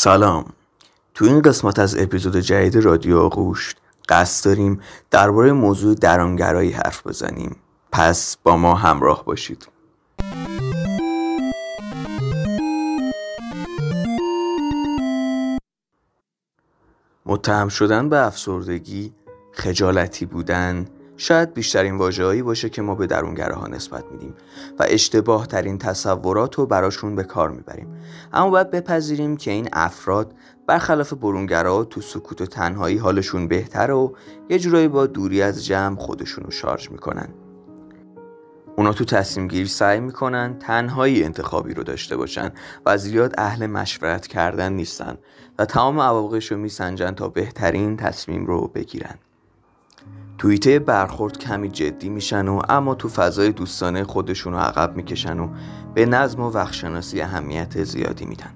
سلام. تو این قسمت از اپیزود جدید رادیو آغوش قصد داریم درباره موضوع درانگرایی حرف بزنیم. پس با ما همراه باشید. متهم شدن به افسردگی خجالتی بودن شاید بیشترین واجههایی باشه که ما به درونگراها نسبت میدیم و اشتباه ترین تصورات رو براشون به کار می‌بریم. اما باید بپذیریم که این افراد برخلاف برونگراها تو سکوت و تنهایی حالشون بهتره و یه جورایی با دوری از جمع خودشون رو شارژ می‌کنن. اونا تو تصمیم گیری سعی می‌کنن تنهایی انتخابی رو داشته باشن و زیاد اهل مشورت کردن نیستن و تمام عواقبش رو میسنجن تا بهترین تصمیم رو بگیرن. توییته برخورد کمی جدی میشن و اما تو فضای دوستانه خودشون رو عقب می‌کشن و به نظم و وقتشناسی اهمیت زیادی میدن.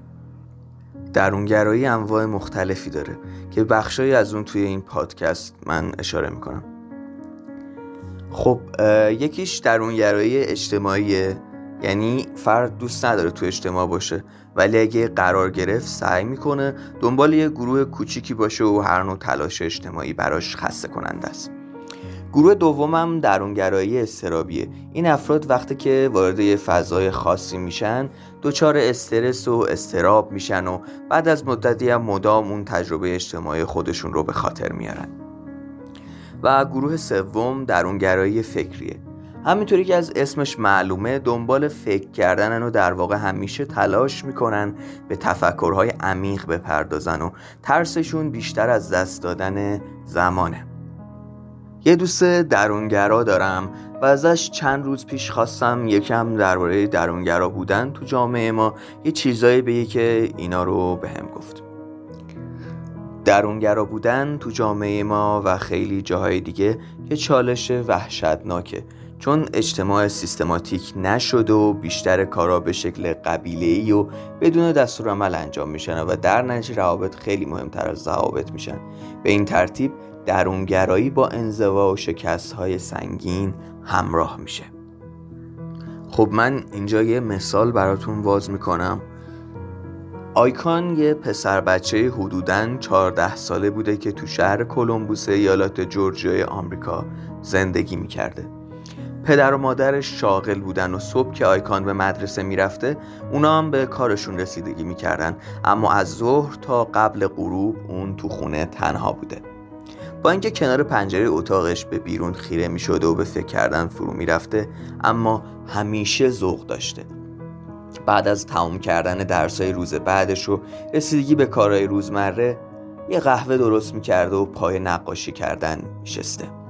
درونگرایی انواع مختلفی داره که بخشایی از اون توی این پادکست من اشاره می‌کنم. خب یکیش درونگرایی اجتماعیه یعنی فرد دوست نداره تو اجتماع باشه. ولی اگه قرار گرفت سعی می‌کنه دنبال یه گروه کوچیکی باشه و هر نوع تلاش اجتماعی براش خسته کننده است. گروه دومم درونگرایی استرابیه این افراد وقتی که وارد یه فضای خاصی میشن دچار استرس و استراب میشن و بعد از مدتی هم مدام اون تجربه اجتماعی خودشون رو به خاطر میارن. و گروه سوم درونگرایی فکریه. همینطوری که از اسمش معلومه دنبال فکر کردنن و در واقع همیشه تلاش می‌کنن به تفکرهای عمیق بپردازن و ترسشون بیشتر از دست دادن زمانه. یه دوست درونگرا دارم و ازش چند روز پیش خواستم یکم درباره درونگرا بودن تو جامعه ما یه چیزایی بگه که اینا رو به هم گفت. درونگرا بودن تو جامعه ما و خیلی جاهای دیگه یه چالش وحشتناکه. چون اجتماع سیستماتیک نشد و بیشتر کارا به شکل قبیله و بدون دستور عمل انجام میشن و در نتیجه روابط خیلی مهمتر از ضوابط میشن. به این ترتیب درونگرایی با انزوا و شکست های سنگین همراه میشه. خب من اینجا یه مثال براتون واز می‌کنم. آیکان یه پسر بچه حدوداً 14 ساله بوده که تو شهر کلمبوس ایالات جورجیای آمریکا زندگی می‌کرده. پدر و مادرش شاغل بودن و صبح که آیکان به مدرسه می‌رفته اونا هم به کارشون رسیدگی می‌کردن. اما از ظهر تا قبل غروب اون تو خونه تنها بوده. با اینکه کنار پنجره اتاقش به بیرون خیره می شده و به فکر کردن فرو می رفته اما همیشه ذوق داشته. بعد از تمام کردن درسای روز بعدش و رسیدگی به کارهای روزمره یه قهوه درست می‌کرده و پای نقاشی کردن میشسته.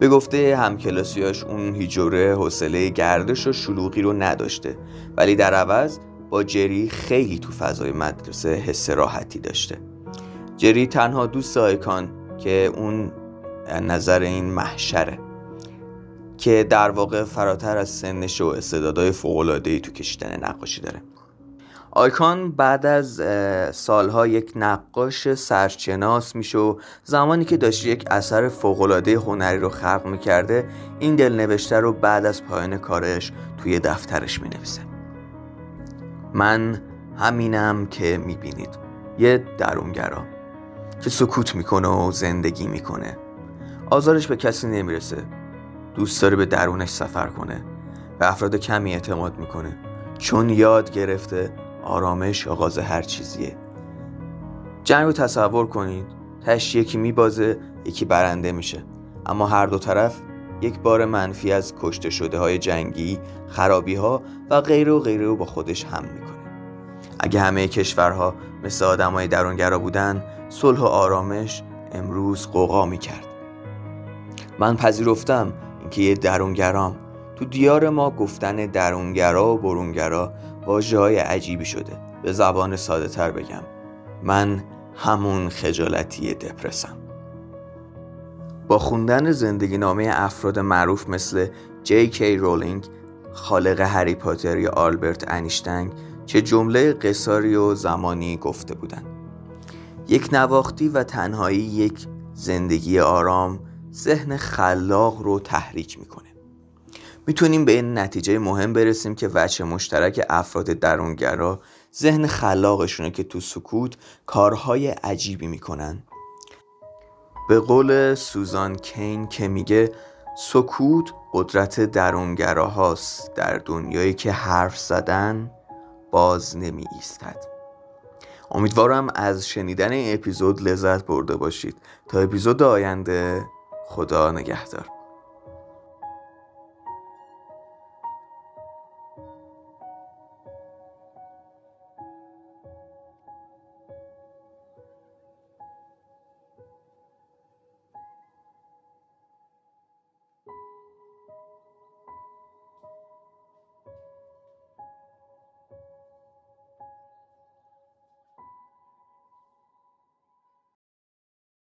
به گفته همکلاسیاش اون هیجوره حوصله گردش و شلوغی رو نداشته. ولی در عوض با جری خیلی تو فضای مدرسه حس راحتی داشته. جری تنها دوست آیکان که اون نظر این محشره. که در واقع فراتر از سنش و استعدادهای فوق‌العاده‌ای تو کشیدن نقاشی داره. آیکان بعد از سالها یک نقاش سرشناس میشه و زمانی که داشت یک اثر فوقالعاده هنری رو خلق می‌کرده این دلنوشته رو بعد از پایان کارش توی دفترش می‌نویسه. من همینم که می‌بینید. یه درونگرا که سکوت می‌کنه و زندگی می‌کنه. آزارش به کسی نمی‌رسه. دوست داره به درونش سفر کنه به افراد کمی اعتماد می‌کنه. چون یاد گرفته آرامش آغاز هر چیزیه. جنگ رو تصور کنید تش یکی میبازه یکی برنده میشه. اما هر دو طرف یک بار منفی از کشته شده های جنگی خرابی ها و غیره و غیره رو با خودش هم می‌کنه. اگه همه کشورها مثل آدمای درونگرا بودن صلح و آرامش امروز قوقا می‌کرد. من پذیرفتم اینکه یه درونگرام. تو دیار ما گفتن درونگرا و برونگرا واجه های عجیبی شده. به زبان ساده تر بگم. من همون خجالتی دپرسم. با خوندن زندگی نامه افراد معروف مثل جی کی رولینگ خالق هری پاتر یا آلبرت انیشتنگ که جمله قصاری و زمانی گفته بودند. یک نواختی و تنهایی یک زندگی آرام ذهن خلاق رو تحریک می‌کنه. می‌تونیم به این نتیجه مهم برسیم که وجه مشترک افراد درونگرا ذهن خلاقشونه که تو سکوت کارهای عجیبی می‌کنن. به قول سوزان کین که میگه سکوت قدرت درونگراهاست. در دنیایی که حرف زدن باز نمی ایستد امیدوارم از شنیدن این اپیزود لذت برده باشید. تا اپیزود آینده خدا نگهدار.